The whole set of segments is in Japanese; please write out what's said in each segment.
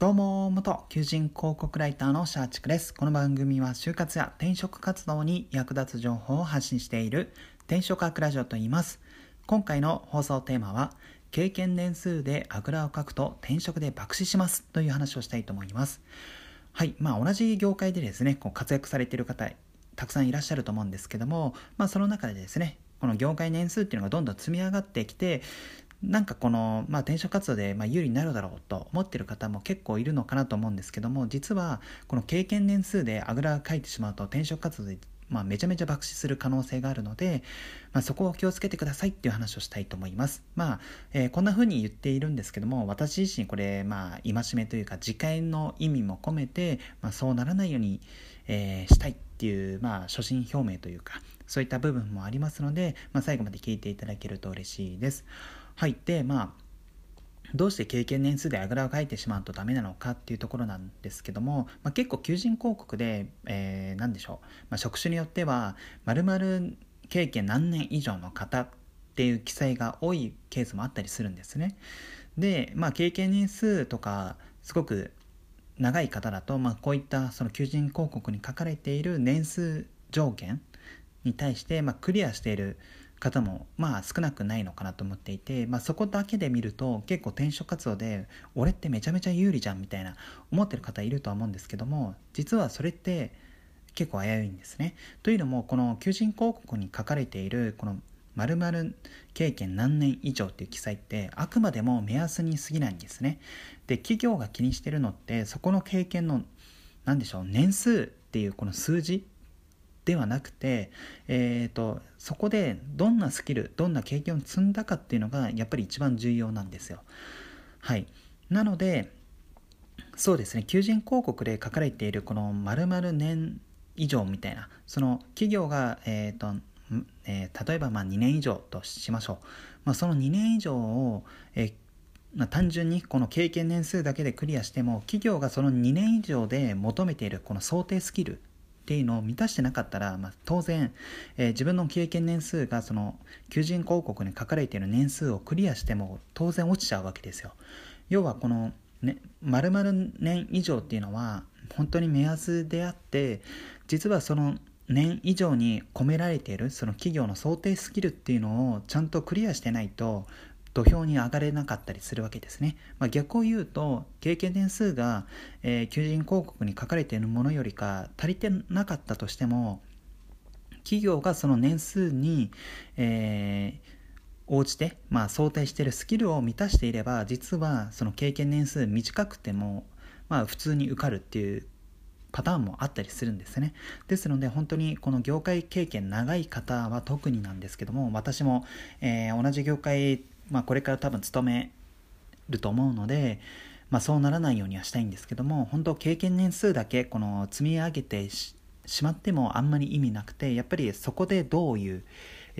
どうも、元求人広告ライターのシャーチクです。この番組は就活や転職活動に役立つ情報を発信している転職学ラジオと言います。今回の放送テーマは、経験年数であぐらをかくと転職で爆死しますという話をしたいと思います。はい、まあ同じ業界でですね、こう活躍されている方、たくさんいらっしゃると思うんですけども、まあその中でですね、この業界年数っていうのがどんどん積み上がってきて、なんかこの、まあ、転職活動でま有利になるだろうと思ってる方も結構いるのかなと思うんですけども実はこの経験年数であぐらがかいてしまうと転職活動でまあ、めちゃめちゃ爆死する可能性があるので、まあ、そこを気をつけてくださいっていう話をしたいと思います。まあ、えー、こんな風に言っているんですけども、私自身これ、まあ、戒めというか、次回の意味も込めて、まあ、そうならないように、えー、したいっていう、まあ、初心表明というか、そういった部分もありますので、まあ、最後まで聞いていただけると嬉しいです。はい。で、まあ、どうして経験年数であぐらをかいてしまうとダメなのかっていうところなんですけども、まあ、結構求人広告で、えー、何でしょう、まあ、職種によっては〇〇経験何年以上の方っていう記載が多いケースもあったりするんですねで、まあ、経験年数とかすごく長い方だと、まあ、こういったその求人広告に書かれている年数上限に対して、まあ、クリアしている方もまあ少なくないのかなと思っていて、まあ、そこだけで見ると結構転職活動で俺ってめちゃめちゃ有利じゃんみたいな思ってる方いるとは思うんですけども実はそれって結構危ういんですね。というのもこの求人広告に書かれているこの〇〇経験何年以上っていう記載ってあくまでも目安に過ぎないんですね。で企業が気にしてるのってそこの経験の何でしょう年数っていうこの数字ではなくて、えーと、そこでどんなスキルどんな経験を積んだかっていうのがやっぱり一番重要なんですよ。はい、なのでそうですね。求人広告で書かれているこの〇〇年以上みたいなその企業が、えーとえー、例えばま2年以上としましょう、まあ、その2年以上を、えーまあ、単純にこの経験年数だけでクリアしても企業がその2年以上で求めているこの想定スキルっていうのを満たしてなかったら、まあ、当然、えー、自分の経験年数がその求人広告に書かれている年数をクリアしても当然落ちちゃうわけですよ。要はこの、ね、〇〇年以上っていうのは本当に目安であって実はその年以上に込められているその企業の想定スキルっていうのをちゃんとクリアしてないと土俵に上がれなかったりするわけですね。まあ、逆を言うと、経験年数が、えー、求人広告に書かれているものよりか足りてなかったとしても、企業がその年数に、えー、応じて、まあ、想定しているスキルを満たしていれば、実はその経験年数短くても、まあ、普通に受かるっていうパターンもあったりするんですね。ですので本当にこの業界経験長い方は特になんですけども私も、えー、同じ業界まあ、これから多分勤めると思うので、まあ、そうならないようにはしたいんですけども本当経験年数だけこの積み上げてしまってもあんまり意味なくてやっぱりそこでどういう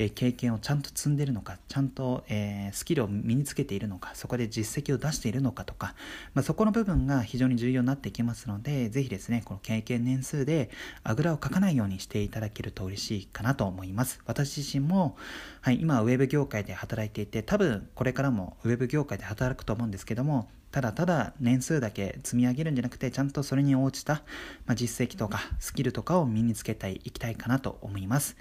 え経験をちゃんと積んでるのかちゃんと、えスキルを身につけているのかそこで実績を出しているのかとか、まあ、そこの部分が非常に重要になってきますのでぜひですねこの経験年数であぐらをかかないようにしていただけると嬉しいかなと思います。私自身も、はい、今はウェブ業界で働いていて多分これからもウェブ業界で働くと思うんですけどもただただ年数だけ積み上げるんじゃなくてちゃんとそれに応じた、まあ、実績とかスキルとかを身につけていきたいかなと思います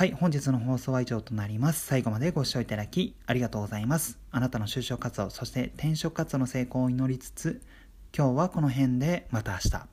はい、本日の放送は以上となります。最後までご視聴いただきありがとうございます。あなたの就職活動、そして転職活動の成功を祈りつつ、今日はこの辺でまた明日。